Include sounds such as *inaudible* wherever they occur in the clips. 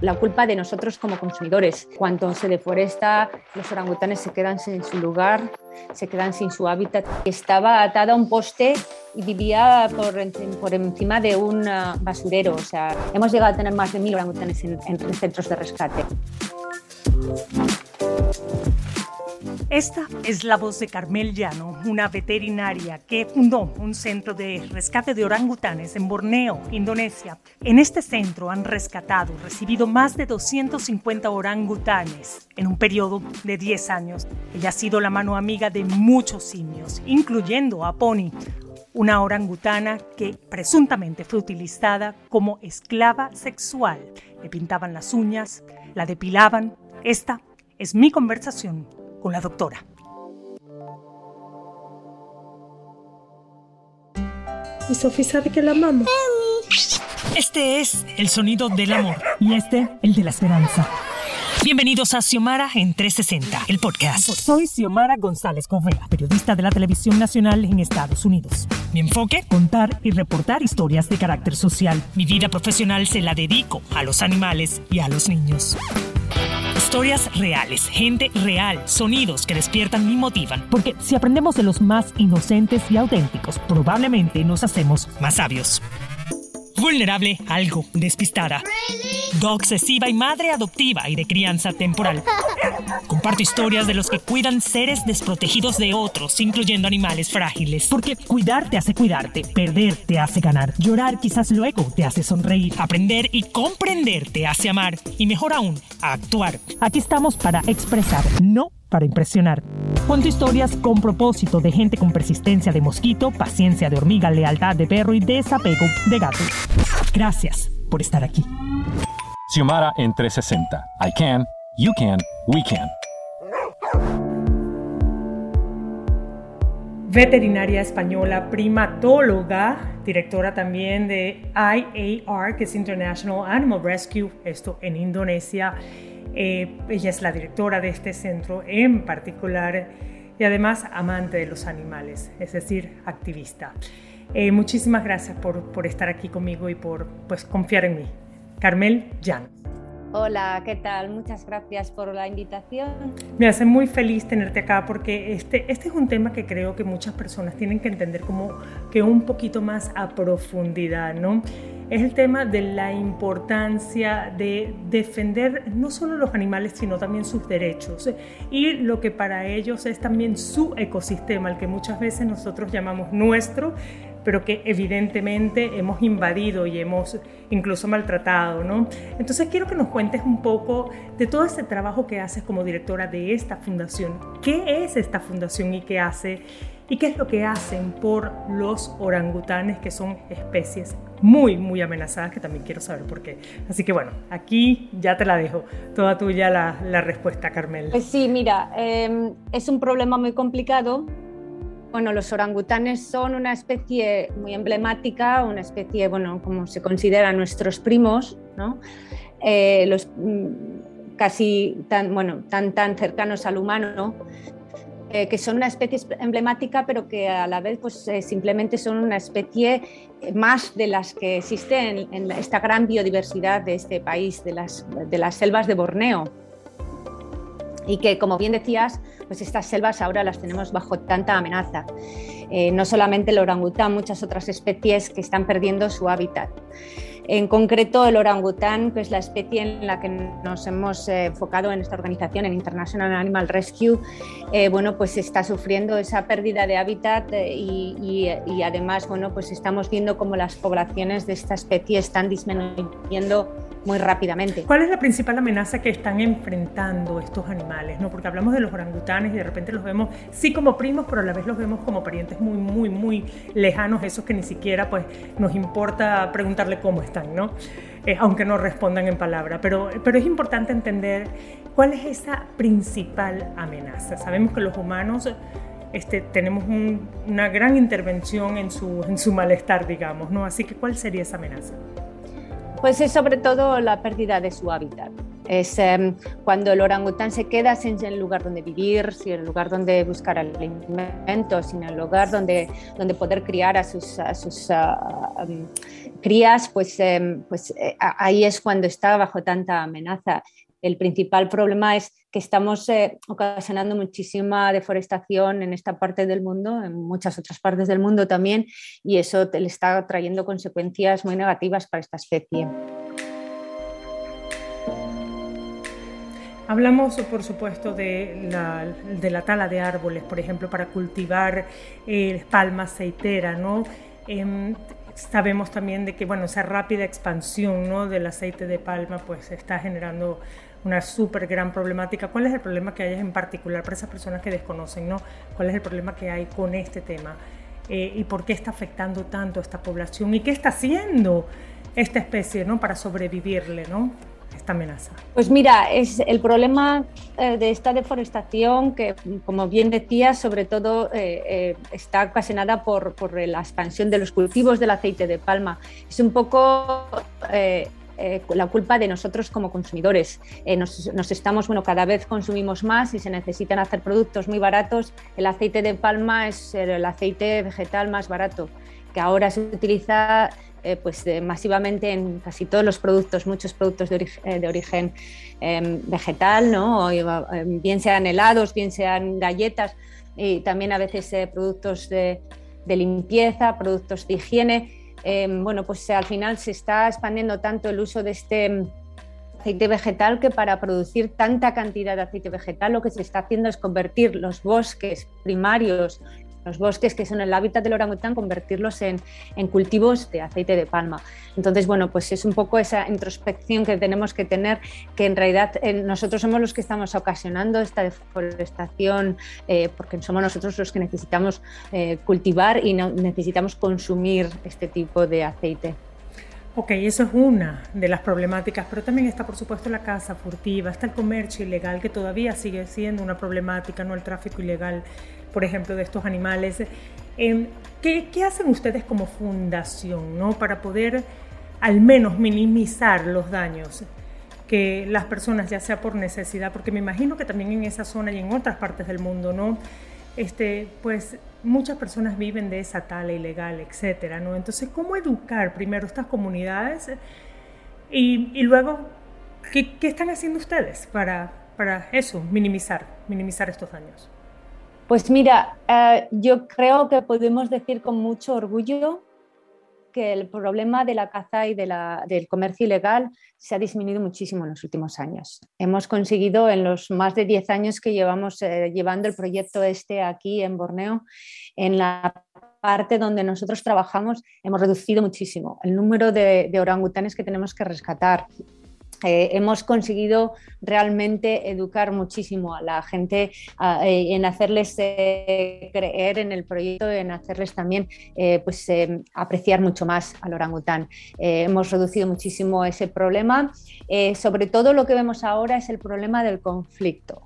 la culpa de nosotros como consumidores. Cuando se deforesta, los orangutanes se quedan sin su lugar, se quedan sin su hábitat. Estaba atada a un poste y vivía por, por encima de un ah, basurero. O sea, hemos llegado a tener más de mil orangutanes en, en centros de rescate. Esta es la voz de Carmel Llano, una veterinaria que fundó un centro de rescate de orangutanes en Borneo, Indonesia. En este centro han rescatado, recibido más de 250 orangutanes en un periodo de 10 años. Ella ha sido la mano amiga de muchos simios, incluyendo a Pony, una orangutana que presuntamente fue utilizada como esclava sexual. Le pintaban las uñas, la depilaban. Esta es mi conversación con la doctora. Y Sofía sabe que la amamos. Este es el sonido del amor y este el de la esperanza. Bienvenidos a Xiomara en 360, el podcast. Soy Xiomara González Correa, periodista de la televisión nacional en Estados Unidos. Mi enfoque, contar y reportar historias de carácter social. Mi vida profesional se la dedico a los animales y a los niños. Historias reales, gente real, sonidos que despiertan y motivan. Porque si aprendemos de los más inocentes y auténticos, probablemente nos hacemos más sabios. Vulnerable, algo, despistada. obsesiva y madre adoptiva y de crianza temporal. Comparto historias de los que cuidan seres desprotegidos de otros, incluyendo animales frágiles. Porque cuidar te hace cuidarte, perder te hace ganar, llorar quizás luego te hace sonreír, aprender y comprender te hace amar y mejor aún, actuar. Aquí estamos para expresar, no para impresionar. Cuento historias con propósito de gente con persistencia de mosquito, paciencia de hormiga, lealtad de perro y desapego de gato. Gracias por estar aquí. Xiomara en 360. I can, you can, we can. Veterinaria española, primatóloga, directora también de IAR, que es International Animal Rescue, esto en Indonesia eh, ella es la directora de este centro en particular y además amante de los animales, es decir, activista. Eh, muchísimas gracias por, por, estar aquí conmigo y por pues, confiar en mí. Carmel Jan. Hola, ¿qué tal? Muchas gracias por la invitación. Me hace muy feliz tenerte acá porque este, este es un tema que creo que muchas personas tienen que entender como que un poquito más a profundidad, ¿no? Es el tema de la importancia de defender no solo los animales, sino también sus derechos y lo que para ellos es también su ecosistema, el que muchas veces nosotros llamamos nuestro, pero que evidentemente hemos invadido y hemos incluso maltratado, ¿no? Entonces quiero que nos cuentes un poco de todo este trabajo que haces como directora de esta fundación. ¿Qué es esta fundación y qué hace? ¿Y qué es lo que hacen por los orangutanes, que son especies muy, muy amenazadas, que también quiero saber por qué? Así que bueno, aquí ya te la dejo. Toda tuya la, la respuesta, Carmel. Pues sí, mira, em, es un problema muy complicado. Bueno, los orangutanes son una especie muy emblemática, una especie, bueno, como se considera nuestros primos, ¿no? Eh, los mm, casi tan, bueno, tan, tan cercanos al humano eh, que son una especie emblemática, pero que a la vez pues, eh, simplemente son una especie eh, más de las que existen en, esta gran biodiversidad de este país, de las, de las selvas de Borneo. Y que, como bien decías, pues estas selvas ahora las tenemos bajo tanta amenaza. no solamente el orangután, muchas otras especies que están perdiendo su hábitat. En concreto, el orangután, que es la especie en la que nos hemos eh, enfocado en esta organización, en International Animal Rescue, eh, bueno, pues está sufriendo esa pérdida de hábitat eh, y, y, además, bueno, pues estamos viendo cómo las poblaciones de esta especie están disminuyendo muy rápidamente. ¿Cuál es la principal amenaza que están enfrentando estos animales? ¿no? Porque hablamos de los orangutanes y de repente los vemos sí como primos, pero a la vez los vemos como parientes muy, muy, muy lejanos, esos que ni siquiera pues, nos importa preguntarle cómo están, ¿no? Eh, aunque no respondan en palabra. Pero, pero es importante entender cuál es esa principal amenaza. Sabemos que los humanos este, tenemos una gran intervención en su, en su malestar, digamos, ¿no? Así que, ¿cuál sería esa amenaza? Pues es sobre todo la pérdida de su hábitat. Es em, cuando el orangután se queda sin el lugar donde vivir, sin el lugar donde buscar alimento, sin el lugar donde, donde poder criar a sus, a sus, em, crías, pues, em, pues eh, ahí es cuando está bajo tanta amenaza. El principal problema es que estamos eh, ocasionando muchísima deforestación en esta parte del mundo, en muchas otras partes del mundo también, y eso le está trayendo consecuencias muy negativas para esta especie. Hablamos, por supuesto, de la, tala de árboles, por ejemplo, para cultivar eh, palma aceitera, ¿no? Em, sabemos también de que, bueno, esa rápida expansión, ¿no? Del aceite de palma, pues está generando una súper gran problemática. ¿Cuál es el problema que hay en particular para esas personas que desconocen, ¿no? ¿Cuál es el problema que hay con este tema? Eh, ¿Y por qué está afectando tanto a esta población? ¿Y qué está haciendo esta especie, ¿no? Para sobrevivirle, ¿no? Amenaza? Pues mira, es el problema eh, de esta deforestación que, como bien decía, sobre todo eh, eh, está ocasionada por, por, la expansión de los cultivos del aceite de palma. Es un poco la culpa de nosotros como consumidores. Nos, nos, estamos, bueno, cada vez consumimos más y se necesitan hacer productos muy baratos. El aceite de palma es el aceite vegetal más barato, que ahora se utiliza eh, pues, masivamente en casi todos los productos, muchos productos de, origen, eh, em, vegetal, ¿no? Em, bien sean helados, bien sean galletas, y también a veces eh, productos de, limpieza, productos de higiene. Em, bueno, pues al final se está expandiendo tanto el uso de este aceite vegetal que para producir tanta cantidad de aceite vegetal lo que se está haciendo es convertir los bosques primarios los bosques que son el hábitat del orangután, convertirlos en, cultivos de aceite de palma. Entonces, bueno, pues es un poco esa introspección que tenemos que tener, que en realidad eh, nosotros somos los que estamos ocasionando esta deforestación, eh, porque somos nosotros los que necesitamos eh, cultivar y no, necesitamos consumir este tipo de aceite. Ok, eso es una de las problemáticas, pero también está, por supuesto, la caza furtiva, está el comercio ilegal, que todavía sigue siendo una problemática, no el tráfico ilegal por ejemplo, de estos animales. Em, ¿qué, hacen ustedes como fundación ¿no? para poder al menos minimizar los daños que las personas, ya sea por necesidad, porque me imagino que también en esa zona y en otras partes del mundo, ¿no? Este, pues muchas personas viven de esa tala ilegal, etcétera, ¿no? Entonces, ¿cómo educar primero estas comunidades y, y luego ¿qué, ¿qué, están haciendo ustedes para, para eso, minimizar, minimizar estos daños? Pues mira, eh, yo creo que podemos decir con mucho orgullo que el problema de la caza y del comercio ilegal se ha disminuido muchísimo en los últimos años. Hemos conseguido en los más de 10 años que llevamos eh, llevando el proyecto este aquí en Borneo, en la parte donde nosotros trabajamos, hemos reducido muchísimo el número de orangutanes que tenemos que rescatar, eh, hemos conseguido realmente educar muchísimo a la gente eh, en hacerles eh, creer en el proyecto, en hacerles también pues, apreciar mucho más al orangután. hemos reducido muchísimo ese problema. sobre todo lo que vemos ahora es el problema del conflicto.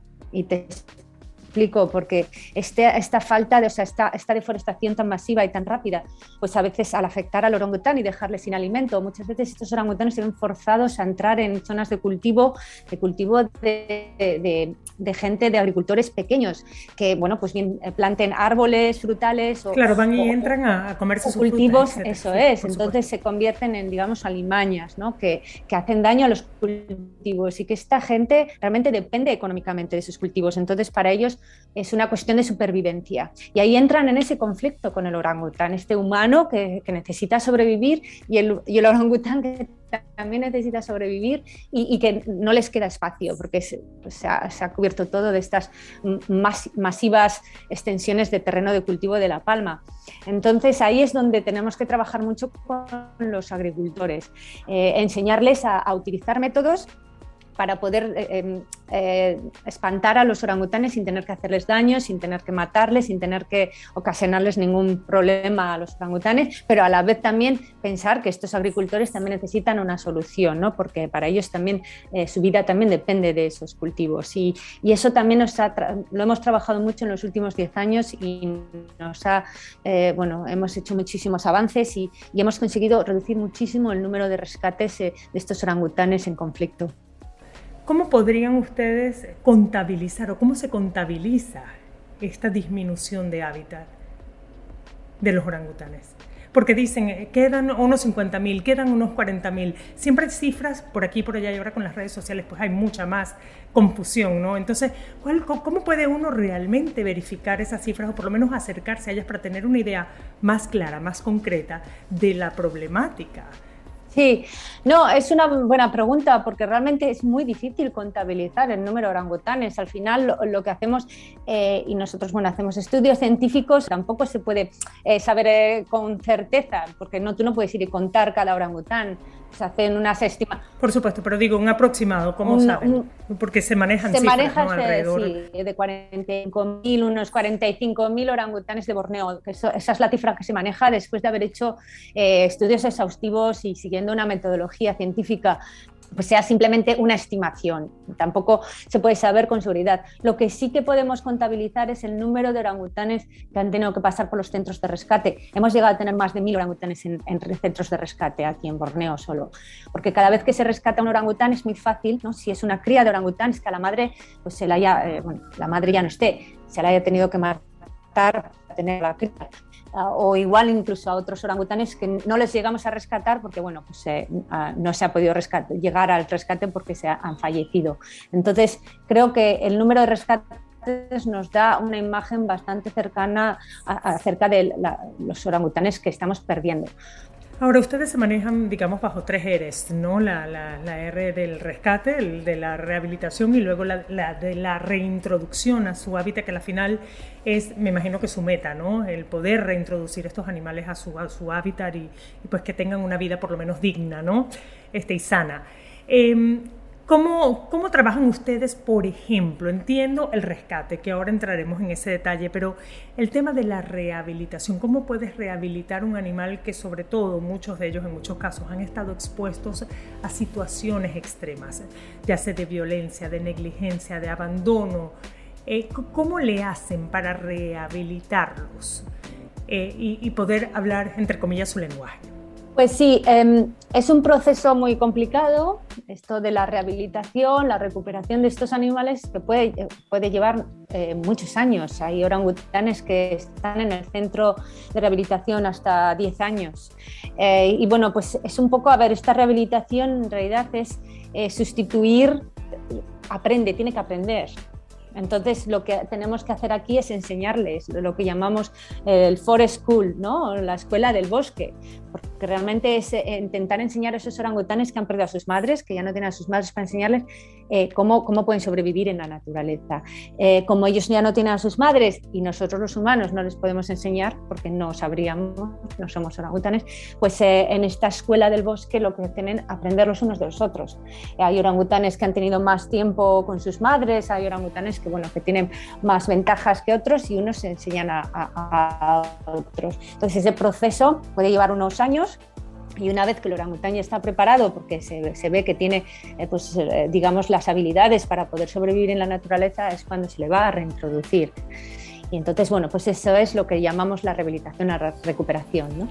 Explico, porque este, esta falta, de, o sea, esta, esta, deforestación tan masiva y tan rápida, pues a veces al afectar al orangután y dejarle sin alimento, muchas veces estos orangutanes se ven forzados a entrar en zonas de cultivo, de cultivo de, de, gente, de agricultores pequeños, que, bueno, pues bien eh, planten árboles, frutales. O, claro, van y entran a, comerse sus cultivos, eso es, entonces se convierten en, digamos, alimañas, ¿no? Que, que hacen daño a los cultivos y que esta gente realmente depende económicamente de sus cultivos. Entonces, para ellos es una cuestión de supervivencia. Y ahí entran en ese conflicto con el orangután, este humano que, necesita sobrevivir y el, y el, orangután que también necesita sobrevivir y, que no les queda espacio porque pues, se, ha, cubierto todo de estas masivas extensiones de terreno de cultivo de la palma. Entonces ahí es donde tenemos que trabajar mucho con los agricultores, eh, enseñarles a utilizar métodos para poder eh, em, eh, espantar a los orangutanes sin tener que hacerles daño, sin tener que matarles, sin tener que ocasionarles ningún problema a los orangutanes, pero a la vez también pensar que estos agricultores también necesitan una solución, ¿no? porque para ellos también eh, su vida también depende de esos cultivos. Y, eso también nos lo hemos trabajado mucho en los últimos 10 años y nos ha, bueno, hemos hecho muchísimos avances y, hemos conseguido reducir muchísimo el número de rescates de estos orangutanes en conflicto. ¿Cómo podrían ustedes contabilizar o cómo se contabiliza esta disminución de hábitat de los orangutanes? porque dicen, eh, quedan unos 50.000, quedan unos 40.000. Siempre hay cifras por aquí por allá y ahora con las redes sociales pues hay mucha más confusión, ¿no? Entonces, ¿cómo puede uno realmente verificar esas cifras o por lo menos acercarse a ellas para tener una idea más clara, más concreta de la problemática? Sí, no, es una buena pregunta porque realmente es muy difícil contabilizar el número de orangutanes. Al final lo, que hacemos, eh, y nosotros bueno, hacemos estudios científicos, tampoco se puede eh, saber eh, con certeza, porque no, tú no puedes ir y contar cada orangután se hacen unas estimaciones. Por supuesto, pero digo, un aproximado, ¿cómo saben? Porque se manejan se cifras, maneja, Alrededor. Sí, de 45.000, unos 45.000 orangutanes de Borneo, que esa es la cifra que se maneja después de haber hecho eh, estudios exhaustivos y siguiendo una metodología científica pues sea simplemente una estimación. Tampoco se puede saber con seguridad. Lo que sí que podemos contabilizar es el número de orangutanes que han tenido que pasar por los centros de rescate. Hemos llegado a tener más de mil orangutanes en, centros de rescate aquí en Borneo solo. Porque cada vez que se rescata un orangután es muy fácil, ¿no? si es una cría de orangután, es que a la madre, pues se la, haya, eh, bueno, la madre ya no esté, se la haya tenido que matar para tener la cría o igual incluso a otros orangutanes que no les llegamos a rescatar porque bueno, pues, eh, no se ha podido llegar al rescate porque se han fallecido. Entonces, creo que el número de rescates nos da una imagen bastante cercana acerca de los orangutanes que estamos perdiendo. Ahora, ustedes se manejan, digamos, bajo tres Rs, ¿no? La, R del rescate, el de la rehabilitación y luego la, de la reintroducción a su hábitat, que al final es, me imagino que su meta, ¿no? El poder reintroducir estos animales a su, a su hábitat y, pues que tengan una vida por lo menos digna, ¿no? Este, y sana. Em, ¿Cómo, ¿Cómo, trabajan ustedes, por ejemplo? Entiendo el rescate, que ahora entraremos en ese detalle, pero el tema de la rehabilitación, ¿cómo puedes rehabilitar un animal que sobre todo muchos de ellos en muchos casos han estado expuestos a situaciones extremas, ya sea de violencia, de negligencia, de abandono? Eh, ¿Cómo le hacen para rehabilitarlos eh, y, y poder hablar, entre comillas, su lenguaje? Pues sí, em, es un proceso muy complicado, esto de la rehabilitación, la recuperación de estos animales que puede, puede llevar eh, muchos años. Hay orangutanes que están en el centro de rehabilitación hasta 10 años. Eh, y bueno, pues es un poco, a ver, esta rehabilitación en realidad es eh, sustituir, aprende, tiene que aprender. Entonces, lo que tenemos que hacer aquí es enseñarles lo que llamamos el forest school, ¿no? la escuela del bosque, porque realmente es eh, intentar enseñar a esos orangutanes que han perdido a sus madres, que ya no tienen a sus madres para enseñarles eh, cómo, cómo, pueden sobrevivir en la naturaleza. Eh, como ellos ya no tienen a sus madres y nosotros los humanos no les podemos enseñar, porque no sabríamos, no somos orangutanes, pues en esta escuela del bosque lo que tienen aprender los unos de los otros. hay orangutanes que han tenido más tiempo con sus madres, hay orangutanes que, bueno, que tienen más ventajas que otros y unos se enseñan a, a otros. Entonces ese proceso puede llevar unos años y una vez que el orangután ya está preparado, porque se, se ve que tiene, eh, pues, eh, digamos, las habilidades para poder sobrevivir en la naturaleza, es cuando se le va a reintroducir. Y entonces, bueno, pues eso es lo que llamamos la rehabilitación, la recuperación. ¿no?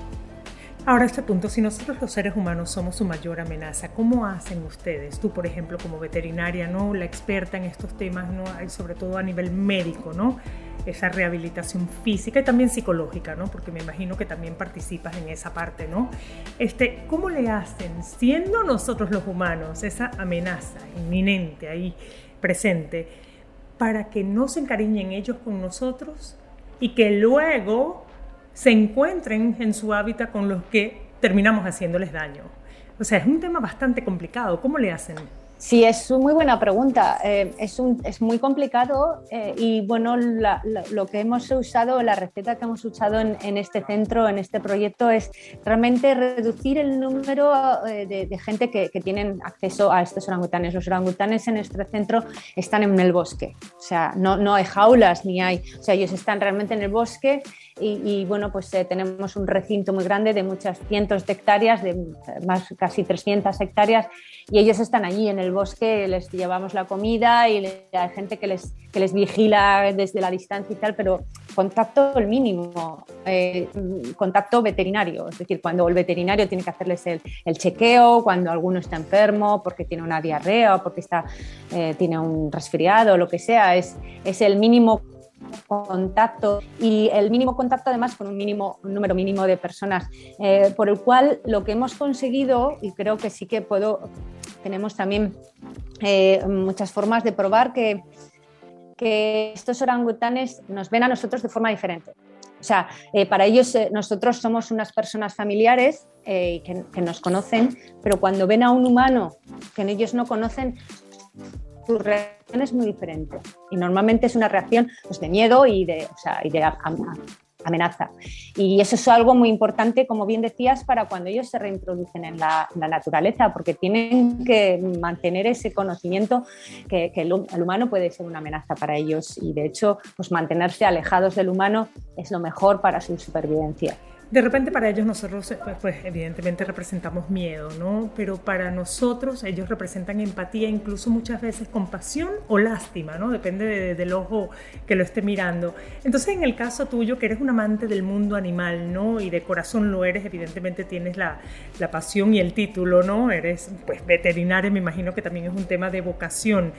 Ahora, este punto, si nosotros los seres humanos somos su mayor amenaza, ¿cómo hacen ustedes? Tú, por ejemplo, como veterinaria, ¿no? La experta en estos temas, ¿no? Sobre todo a nivel médico, ¿no? esa rehabilitación física y también psicológica, ¿no? Porque me imagino que también participas en esa parte, ¿no? Este, ¿Cómo le hacen, siendo nosotros los humanos, esa amenaza inminente ahí presente, para que no se encariñen ellos con nosotros y que luego se encuentren en su hábitat con los que terminamos haciéndoles daño? O sea, es un tema bastante complicado. ¿Cómo le hacen? Sí, es una muy buena pregunta. Eh, es, muy complicado eh, y bueno, lo que hemos usado, la receta que hemos usado en, este centro, en este proyecto, es realmente reducir el número eh, de, gente que, que, tienen acceso a estos orangutanes. Los orangutanes en este centro están en el bosque, o sea, no, no hay jaulas ni hay, o sea, ellos están realmente en el bosque y, bueno, pues tenemos un recinto muy grande de muchas cientos de hectáreas, de más casi 300 hectáreas y ellos están allí en el bosque, les llevamos la comida y hay gente que les, que les vigila desde la distancia y tal, pero contacto el mínimo, eh, contacto veterinario, es decir, cuando el veterinario tiene que hacerles el, chequeo, cuando alguno está enfermo porque tiene una diarrea o porque está, eh, tiene un resfriado lo que sea, es, es el mínimo contacto. Y el mínimo contacto además con un, mínimo, número mínimo de personas, eh, por el cual lo que hemos conseguido, y creo que sí que puedo, tenemos también eh, muchas formas de probar que, que estos orangutanes nos ven a nosotros de forma diferente. O sea, eh, para ellos nosotros somos unas personas familiares que, que, nos conocen, pero cuando ven a un humano que ellos no conocen, su reacción es muy diferente. Y normalmente es una reacción pues, de miedo y de, o sea, y de amenaza. Y eso es algo muy importante, como bien decías, para cuando ellos se reintroducen en la, naturaleza, porque tienen que mantener ese conocimiento que, el, el, humano puede ser una amenaza para ellos y de hecho, pues mantenerse alejados del humano es lo mejor para su supervivencia de repente para ellos nosotros, eh, pues, pues, evidentemente representamos miedo, ¿no? Pero para nosotros ellos representan empatía, incluso muchas veces compasión o lástima, ¿no? Depende del ojo que lo esté mirando. Entonces en el caso tuyo, que eres un amante del mundo animal, ¿no? Y de corazón lo eres, evidentemente tienes la, la pasión y el título, ¿no? Eres pues veterinaria, me imagino que también es un tema de vocación.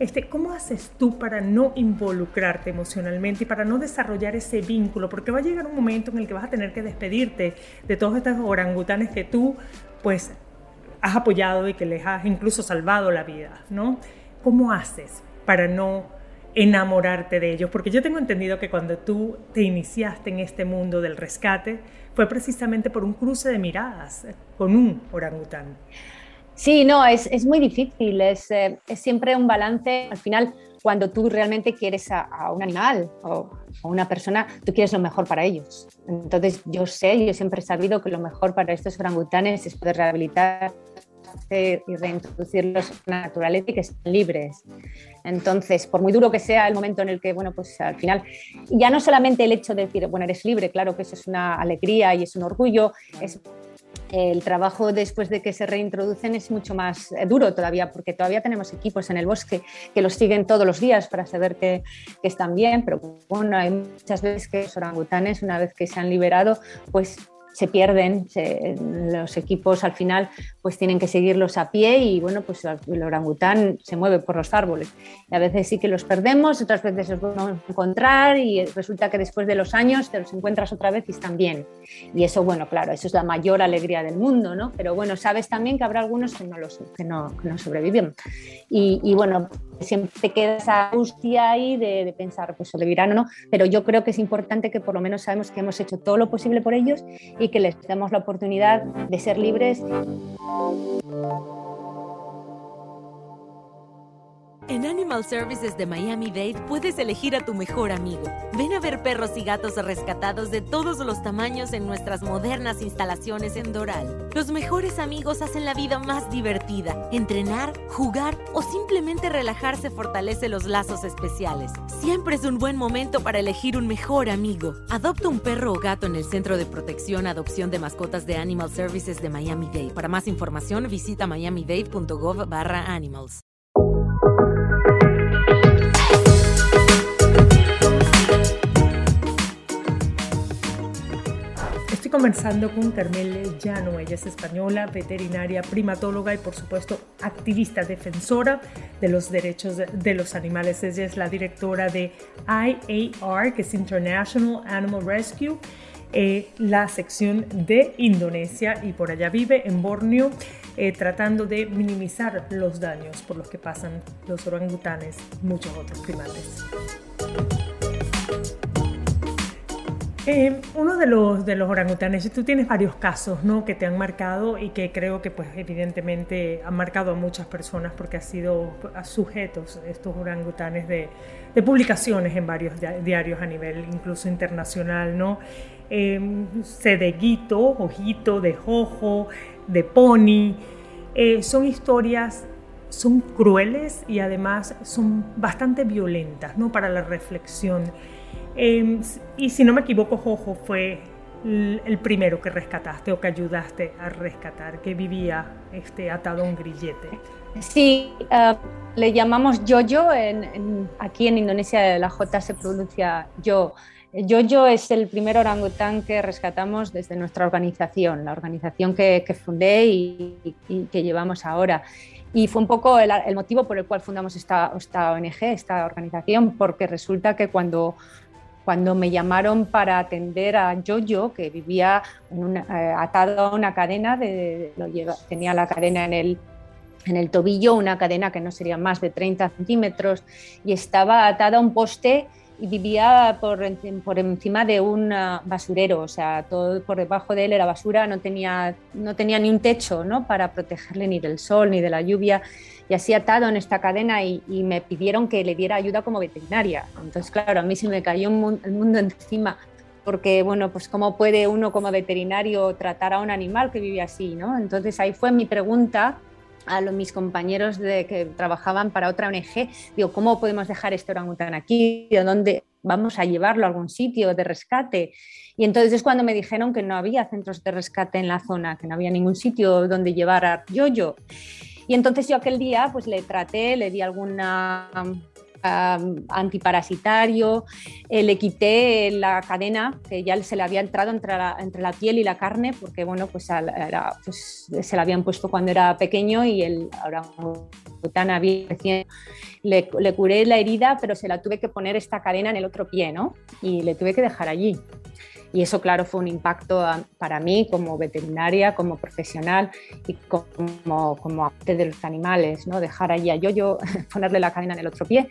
Este, ¿Cómo haces tú para no involucrarte emocionalmente y para no desarrollar ese vínculo? Porque va a llegar un momento en el que vas a tener que despedirte de todos estos orangutanes que tú pues has apoyado y que les has incluso salvado la vida, ¿no? ¿Cómo haces para no enamorarte de ellos? Porque yo tengo entendido que cuando tú te iniciaste en este mundo del rescate fue precisamente por un cruce de miradas con un orangután. Sí, no, es, es muy difícil, es, eh, es, siempre un balance. Al final, cuando tú realmente quieres a, un animal o a una persona, tú quieres lo mejor para ellos. Entonces, yo sé, yo siempre he sabido que lo mejor para estos orangutanes es poder rehabilitar y reintroducirlos en la naturaleza y que estén libres. Entonces, por muy duro que sea el momento en el que, bueno, pues al final, ya no solamente el hecho de decir, bueno, eres libre, claro que eso es una alegría y es un orgullo, es el trabajo después de que se reintroducen es mucho más eh, duro todavía, porque todavía tenemos equipos en el bosque que los siguen todos los días para saber que, están bien, pero bueno, hay muchas veces que los orangutanes, una vez que se han liberado, pues se pierden, los equipos al final pues tienen que seguirlos a pie y bueno, pues el orangután se mueve por los árboles. Y a veces sí que los perdemos, otras veces los podemos encontrar y resulta que después de los años te los encuentras otra vez y están bien. Y eso, bueno, claro, eso es la mayor alegría del mundo, ¿no? Pero bueno, sabes también que habrá algunos que no, los, que no, sobreviven. Y, y, bueno, siempre queda esa angustia ahí de, pensar, pues sobrevivirán o no, pero yo creo que es importante que por lo menos sabemos que hemos hecho todo lo posible por ellos y que les demos la oportunidad de ser libres. En Animal Services de Miami-Dade puedes elegir a tu mejor amigo. Ven a ver perros y gatos rescatados de todos los tamaños en nuestras modernas instalaciones en Doral. Los mejores amigos hacen la vida más divertida. Entrenar, jugar o simplemente relajarse fortalece los lazos especiales. Siempre es un buen momento para elegir un mejor amigo. Adopta un perro o gato en el Centro de Protección Adopción de Mascotas de Animal Services de Miami-Dade. Para más información visita miamidade.gov animals. conversando con Carmel Llano. Ella es española, veterinaria, primatóloga y por supuesto activista defensora de los derechos de los animales. Ella es la directora de IAR, que es International Animal Rescue, eh, la sección de Indonesia y por allá vive en Borneo. Eh, tratando de minimizar los daños por los que pasan los orangutanes y muchos otros primates. Eh, uno de los, de los orangutanes, tú tienes varios casos ¿no? que te han marcado y que creo que pues evidentemente han marcado a muchas personas porque han sido sujetos estos orangutanes de, publicaciones en varios diarios a nivel incluso internacional, ¿no? Cedeguito, Ojito, de Jojo, de Pony, eh, son historias son crueles y además son bastante violentas ¿no? para la reflexión. Em, y si no me equivoco, Jojo fue el primero que rescataste o que ayudaste a rescatar, que vivía este, atado a un grillete. Sí, eh, le llamamos Jojo, en, aquí en Indonesia la J se pronuncia yo. Jojo es el primer orangután que rescatamos desde nuestra organización, la organización que, fundé y, y, que llevamos ahora. Y fue un poco el, motivo por el cual fundamos esta, esta, ONG, esta organización, porque resulta que cuando cuando me llamaron para atender a Jojo, que vivía eh, atado a una cadena, de, tenía la cadena en el, en el tobillo, una cadena que no sería más de 30 centímetros, y estaba atada a un poste y vivía por, por, encima de un basurero, o sea, todo por debajo de él era basura, no tenía, no tenía ni un techo ¿no? para protegerle ni del sol ni de la lluvia, y así atado en esta cadena y, me pidieron que le diera ayuda como veterinaria. Entonces, claro, a mí se me cayó el mundo *laughs* encima, porque, bueno, pues cómo puede uno como veterinario tratar a un animal que vive así, ¿no? Entonces ahí fue mi pregunta a mis compañeros de, que trabajaban para otra ONG, digo, ¿cómo podemos dejar este orangután aquí? ¿De dónde vamos a llevarlo a algún sitio de rescate? Y entonces es cuando me dijeron que no había centros de rescate en la zona, que no había ningún sitio donde llevar a Yoyo. Y entonces yo aquel día pues le traté, le di alguna antiparasitario, eh, le quité la cadena que ya se le había entrado entre la, entre la piel y la carne, porque bueno, pues, era, pues, se la habían puesto cuando era pequeño y el orangután había recién le, le, curé la herida, pero se la tuve que poner esta cadena en el otro pie, ¿no? Y le tuve que dejar allí. Y eso, claro, fue un impacto para mí como veterinaria, como profesional y como, como amante de los animales, ¿no? Dejar allí a yo *laughs* ponerle la cadena en el otro pie.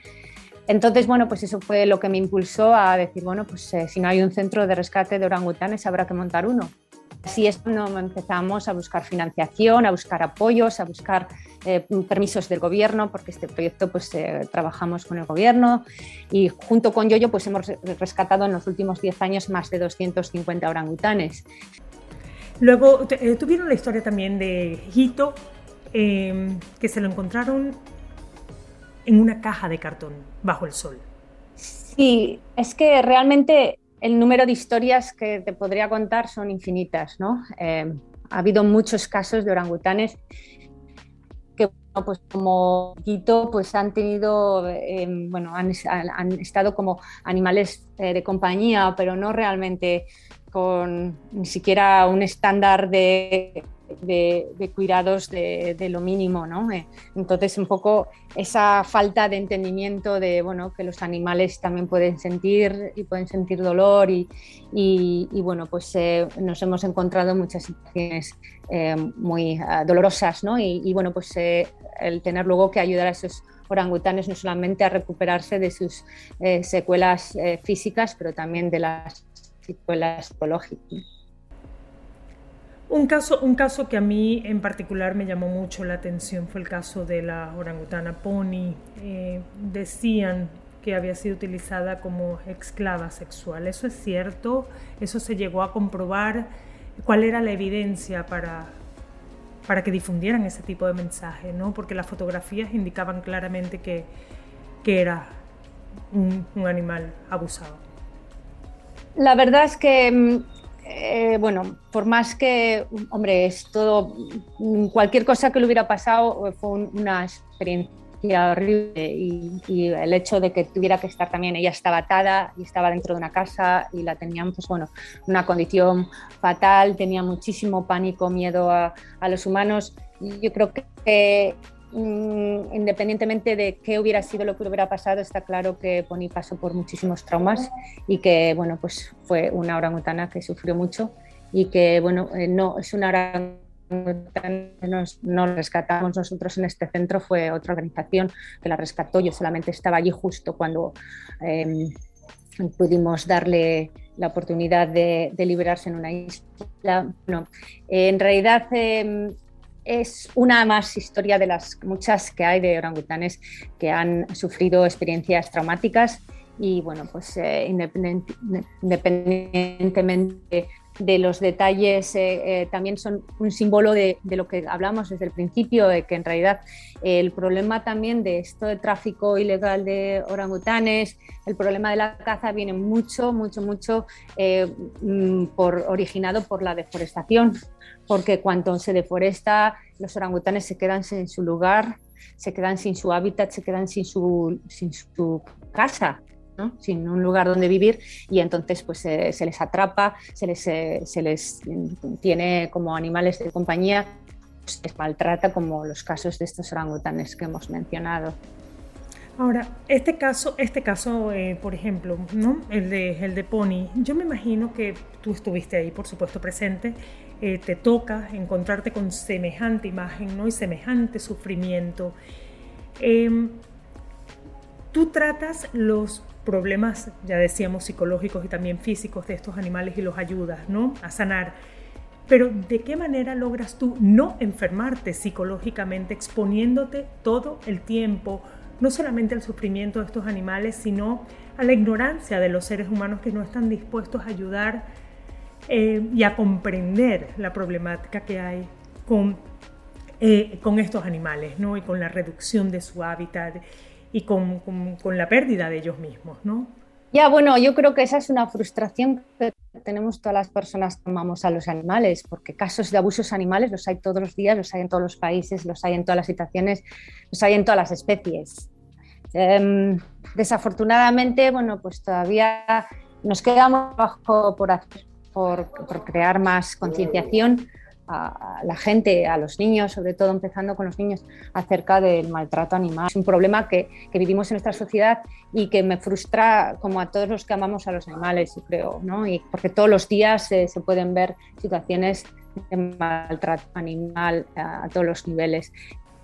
Entonces, bueno, pues eso fue lo que me impulsó a decir, bueno, pues eh, si no hay un centro de rescate de orangutanes, habrá que montar uno. Así es cuando empezamos a buscar financiación, a buscar apoyos, a buscar eh, permisos del gobierno, porque este proyecto pues eh, trabajamos con el gobierno y junto con Yoyo pues hemos rescatado en los últimos 10 años más de 250 orangutanes. Luego eh, tuvieron la historia también de Hito, em, que se lo encontraron en una caja de cartón bajo el sol. Sí, es que realmente el número de historias que te podría contar son infinitas, ¿no? Eh, ha habido muchos casos de orangutanes pues como Quito, pues han tenido, eh, bueno, han, estado como animales eh, de compañía, pero no realmente con ni siquiera un estándar de de, cuidados de, lo mínimo, ¿no? Eh, entonces, un poco esa falta de entendimiento de, bueno, que los animales también pueden sentir y pueden sentir dolor y, bueno, pues eh, nos hemos encontrado muchas situaciones muy ah, dolorosas, ¿no? Y, bueno, pues el tener luego que ayudar a esos orangutanes no solamente a recuperarse de sus secuelas físicas, pero también de las secuelas psicológicas. Un caso, un caso que a mí en particular me llamó mucho la atención fue el caso de la orangutana Pony. Eh, decían que había sido utilizada como esclava sexual. ¿Eso es cierto? ¿Eso se llegó a comprobar? ¿Cuál era la evidencia para, para que difundieran ese tipo de mensaje? ¿no? Porque las fotografías indicaban claramente que, que era un, animal abusado. La verdad es que mm, eh, bueno, por más que, hombre, es todo, cualquier cosa que le hubiera pasado fue una experiencia horrible y, el hecho de que tuviera que estar también, ella estaba atada y estaba dentro de una casa y la tenían, pues bueno, una condición fatal, tenía muchísimo pánico, miedo a, a los humanos. Yo creo que Mm, independientemente de qué hubiera sido lo que hubiera pasado, está claro que Pony pasó por muchísimos traumas y que, bueno, pues fue una orangutana que sufrió mucho y que, bueno, eh, no es una orangutana nos, no rescatamos nosotros en este centro, fue otra organización que la rescató. Yo solamente estaba allí justo cuando em, pudimos darle la oportunidad de, de, liberarse en una isla. No, en realidad em, es una más historia de las muchas que hay de orangutanes que han sufrido experiencias traumáticas y bueno, pues eh, independientemente de los detalles, eh, eh, también son un símbolo de, lo que hablamos desde el principio, de que en realidad el problema también de esto de tráfico ilegal de orangutanes, el problema de la caza viene mucho, mucho, mucho mm, por, originado por la deforestación porque cuando se deforesta, los orangutanes se quedan sin su lugar, se quedan sin su hábitat, se quedan sin su, sin su casa, ¿no? sin un lugar donde vivir y entonces pues se les atrapa, se les, se les tiene como animales de compañía, se les maltrata como los casos de estos orangutanes que hemos mencionado. Ahora, este caso, este caso eh, por ejemplo, ¿no? el, de, el de Pony, yo me imagino que tú estuviste ahí, por supuesto, presente, eh, te toca encontrarte con semejante imagen ¿no? y semejante sufrimiento. Em, tú tratas los problemas, ya decíamos, psicológicos y también físicos de estos animales y los ayudas ¿no? a sanar. Pero ¿de qué manera logras tú no enfermarte psicológicamente exponiéndote todo el tiempo? no solamente al sufrimiento de estos animales, sino a la ignorancia de los seres humanos que no están dispuestos a ayudar eh, y a comprender la problemática que hay con, eh, con estos animales, ¿no? Y con la reducción de su hábitat y con, con, la pérdida de ellos mismos, ¿no? Ya, bueno, yo creo que esa es una frustración que tenemos todas las personas que amamos a los animales, porque casos de abusos animales los hay todos los días, los hay en todos los países, los hay en todas las situaciones, los hay en todas las especies. Em, desafortunadamente, bueno, pues todavía nos queda por hacer, por, crear más concienciación a, la gente, a los niños, sobre todo empezando con los niños, acerca del maltrato animal. Es un problema que, vivimos en nuestra sociedad y que me frustra como a todos los que amamos a los animales, yo creo, ¿no? Y porque todos los días se pueden ver situaciones de maltrato animal a todos los niveles.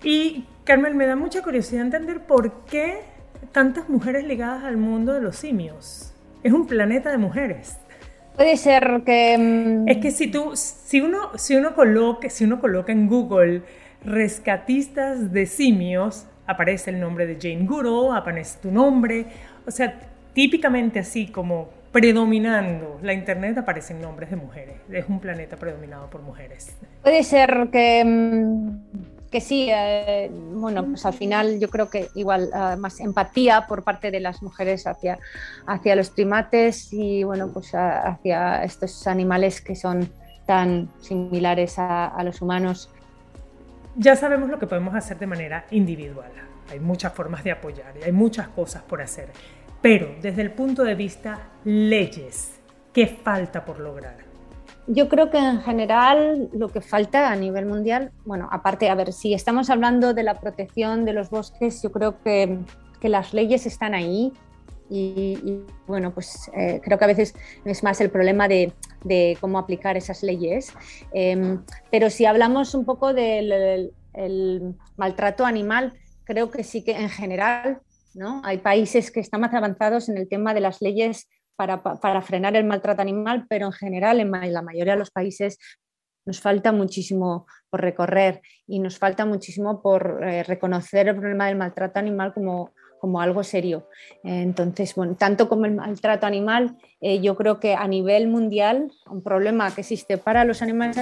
Y Carmen, me da mucha curiosidad entender por qué tantas mujeres ligadas al mundo de los simios. Es un planeta de mujeres. Puede ser que... Mm, es que si, tú, si, uno, si, uno coloca, si uno coloca en Google rescatistas de simios, aparece el nombre de Jane Goodall, aparece tu nombre. O sea, típicamente así como predominando la Internet aparecen nombres de mujeres. Es un planeta predominado por mujeres. Puede ser que mm, sí, eh, bueno, pues al final yo creo que igual eh, más empatía por parte de las mujeres hacia, hacia los primates y bueno, pues hacia estos animales que son tan similares a, a los humanos. Ya sabemos lo que podemos hacer de manera individual. Hay muchas formas de apoyar y hay muchas cosas por hacer. Pero desde el punto de vista leyes, ¿qué falta por lograr? Yo creo que en general lo que falta a nivel mundial, bueno, aparte, a ver, si estamos hablando de la protección de los bosques, yo creo que, que las leyes están ahí y, bueno, pues eh, creo que a veces es más el problema de, de cómo aplicar esas leyes. Em, pero si hablamos un poco del el maltrato animal, creo que sí que en general ¿no? hay países que están más avanzados en el tema de las leyes para, frenar el maltrato animal, pero en general en la mayoría de los países nos falta muchísimo por recorrer y nos falta muchísimo por eh, reconocer el problema del maltrato animal como, como algo serio. Entonces, bueno, tanto como el maltrato animal, eh, yo creo que a nivel mundial, un problema que existe para los animales,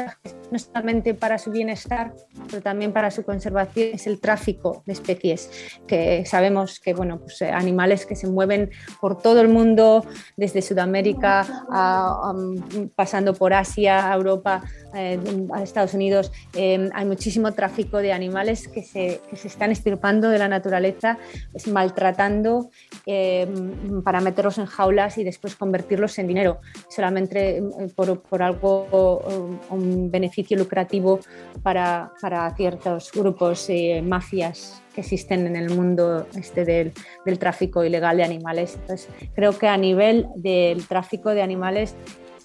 no solamente para su bienestar, pero también para su conservación, es el tráfico de especies, que sabemos que, bueno, pues eh, animales que se mueven por todo el mundo, desde Sudamérica, pasando por Asia, Europa, eh, a Estados Unidos, hay muchísimo tráfico de animales que se, que se están estirpando de la naturaleza, es maltratando para meterlos en jaulas y después convertirlos en dinero, solamente eh, por, por algo, un beneficio lucrativo para, para ciertos grupos, eh, mafias que existen en el mundo este del, del, tráfico ilegal de animales. Entonces, creo que a nivel del tráfico de animales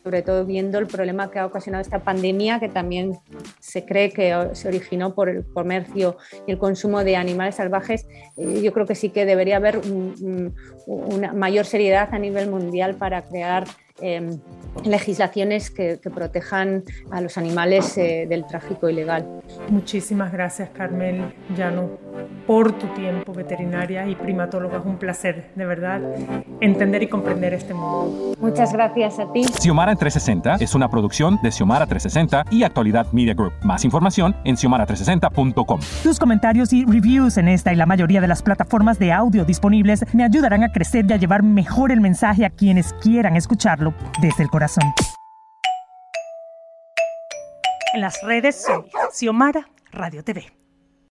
sobre todo viendo el problema que ha ocasionado esta pandemia, que también se cree que se originó por el comercio y el consumo de animales salvajes, eh, yo creo que sí que debería haber una mayor seriedad a nivel mundial para crear Em, legislaciones que, protejan a los animales eh, del tráfico ilegal. Muchísimas gracias, Carmen Llano, por tu tiempo, veterinaria y primatóloga. Es un placer, de verdad, entender y comprender este mundo. Muchas gracias a ti. Xiomara en 360 es una producción de Xiomara 360 y Actualidad Media Group. Más información en xiomara360.com. Tus comentarios y reviews en esta y la mayoría de las plataformas de audio disponibles me ayudarán a crecer y a llevar mejor el mensaje a quienes quieran escucharlo desde el corazón. En las redes soy Xiomara Radio TV.